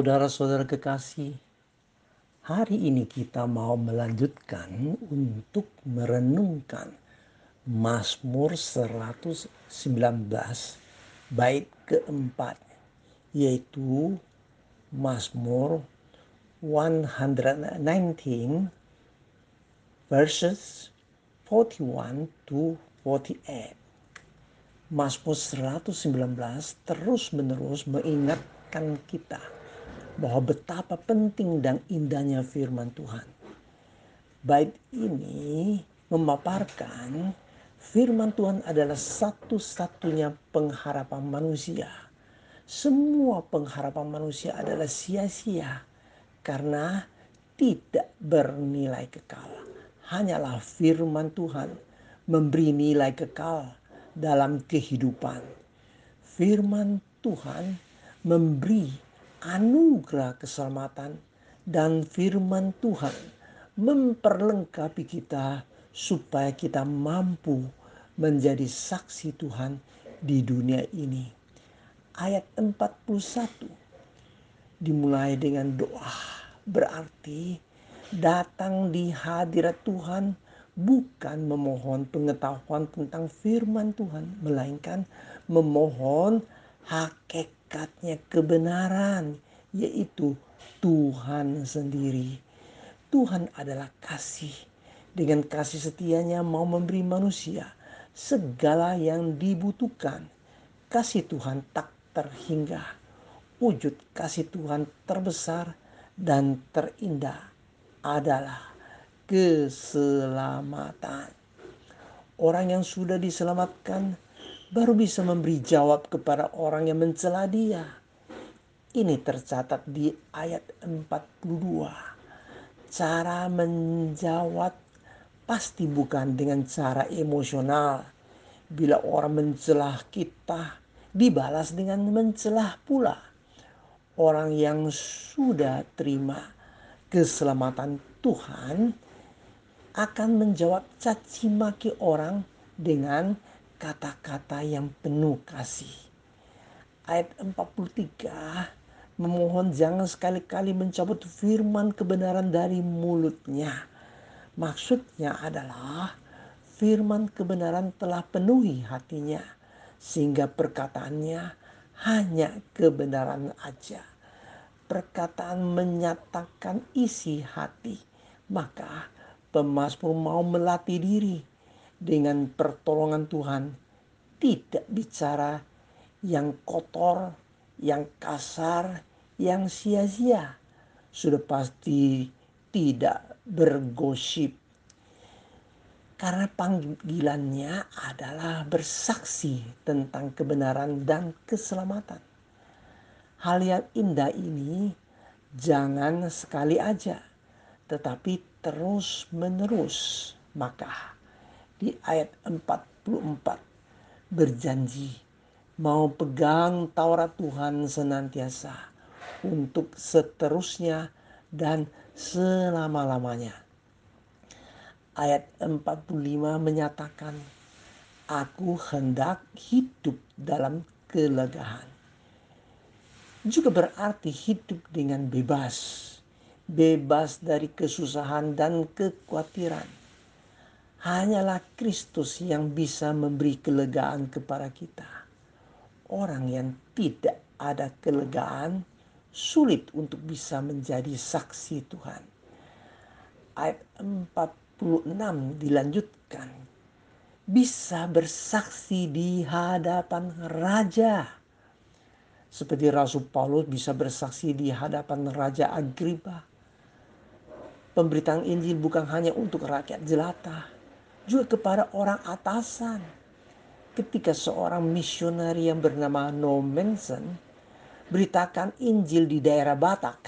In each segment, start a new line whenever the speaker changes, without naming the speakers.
Saudara-saudara kekasih, hari ini kita mau melanjutkan untuk merenungkan Mazmur 119 bait keempat yaitu Mazmur 119 verses 41 to 48. Mazmur 119 terus menerus mengingatkan kita bahwa betapa penting dan indahnya firman Tuhan. Bait ini memaparkan firman Tuhan adalah satu-satunya pengharapan manusia. Semua pengharapan manusia adalah sia-sia karena tidak bernilai kekal. Hanyalah firman Tuhan memberi nilai kekal dalam kehidupan. Firman Tuhan memberi anugerah keselamatan dan firman Tuhan memperlengkapi kita supaya kita mampu menjadi saksi Tuhan di dunia ini. Ayat 41 dimulai dengan doa berarti datang di hadirat Tuhan bukan memohon pengetahuan tentang firman Tuhan melainkan memohon hakikatnya kebenaran yaitu Tuhan sendiri. Tuhan adalah kasih. Dengan kasih setianya mau memberi manusia segala yang dibutuhkan. Kasih Tuhan tak terhingga. Wujud kasih Tuhan terbesar dan terindah adalah keselamatan. Orang yang sudah diselamatkan baru bisa memberi jawab kepada orang yang mencela dia. Ini tercatat di ayat 42. Cara menjawab pasti bukan dengan cara emosional. Bila orang mencelah kita, dibalas dengan mencelah pula. Orang yang sudah terima keselamatan Tuhan akan menjawab caci maki orang dengan kata-kata yang penuh kasih. Ayat 43 memohon jangan sekali-kali mencabut firman kebenaran dari mulutnya. Maksudnya adalah firman kebenaran telah penuhi hatinya sehingga perkataannya hanya kebenaran aja. Perkataan menyatakan isi hati. Maka pemazmur mau melatih diri dengan pertolongan Tuhan tidak bicara yang kotor, yang kasar, yang sia-sia. Sudah pasti tidak bergosip. Karena panggilannya adalah bersaksi tentang kebenaran dan keselamatan. Hal yang indah ini jangan sekali aja, tetapi terus menerus. Maka di ayat 44 berjanji mau pegang Taurat Tuhan senantiasa untuk seterusnya dan selama-lamanya. Ayat 45 menyatakan, Aku hendak hidup dalam kelegaan. Juga berarti hidup dengan bebas. Bebas dari kesusahan dan kekhawatiran Hanyalah Kristus yang bisa memberi kelegaan kepada kita. Orang yang tidak ada kelegaan sulit untuk bisa menjadi saksi Tuhan. Ayat 46 dilanjutkan. Bisa bersaksi di hadapan raja. Seperti Rasul Paulus bisa bersaksi di hadapan Raja Agripa. Pemberitaan Injil bukan hanya untuk rakyat jelata, juga kepada orang atasan. Ketika seorang misionari yang bernama No Manson beritakan Injil di daerah Batak,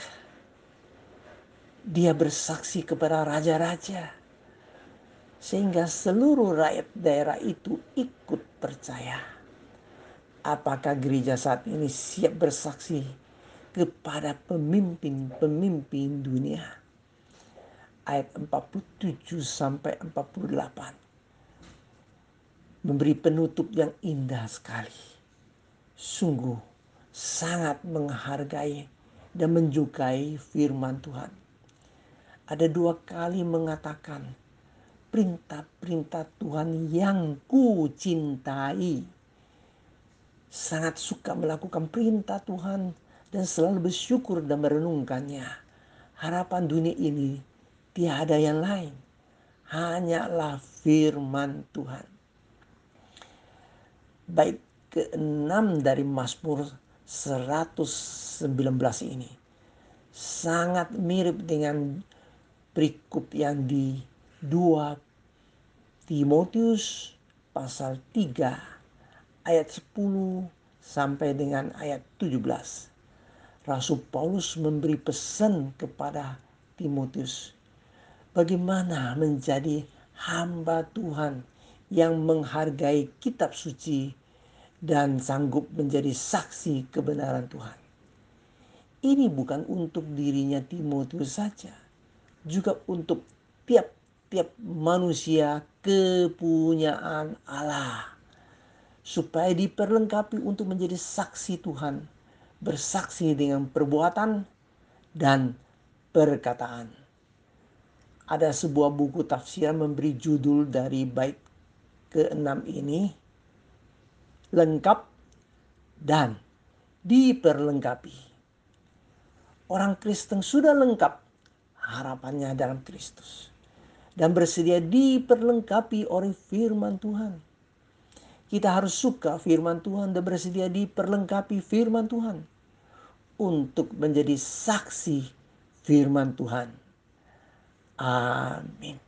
dia bersaksi kepada raja-raja sehingga seluruh rakyat daerah itu ikut percaya. Apakah gereja saat ini siap bersaksi kepada pemimpin-pemimpin dunia? Ayat 47 sampai 48 memberi penutup yang indah sekali. Sungguh sangat menghargai dan menyukai firman Tuhan. Ada dua kali mengatakan perintah-perintah Tuhan yang ku cintai. Sangat suka melakukan perintah Tuhan dan selalu bersyukur dan merenungkannya. Harapan dunia ini tiada yang lain. Hanyalah firman Tuhan. Bait ke-6 dari Mazmur 119 ini sangat mirip dengan perikop yang di 2 Timotius pasal 3 ayat 10 sampai dengan ayat 17. Rasul Paulus memberi pesan kepada Timotius bagaimana menjadi hamba Tuhan yang menghargai kitab suci dan sanggup menjadi saksi kebenaran Tuhan. Ini bukan untuk dirinya Timotius saja, juga untuk tiap-tiap manusia kepunyaan Allah, supaya diperlengkapi untuk menjadi saksi Tuhan, bersaksi dengan perbuatan dan perkataan. Ada sebuah buku tafsir memberi judul dari bait ke-6 ini lengkap dan diperlengkapi. Orang Kristen sudah lengkap harapannya dalam Kristus dan bersedia diperlengkapi oleh firman Tuhan. Kita harus suka firman Tuhan dan bersedia diperlengkapi firman Tuhan untuk menjadi saksi firman Tuhan. 아멘.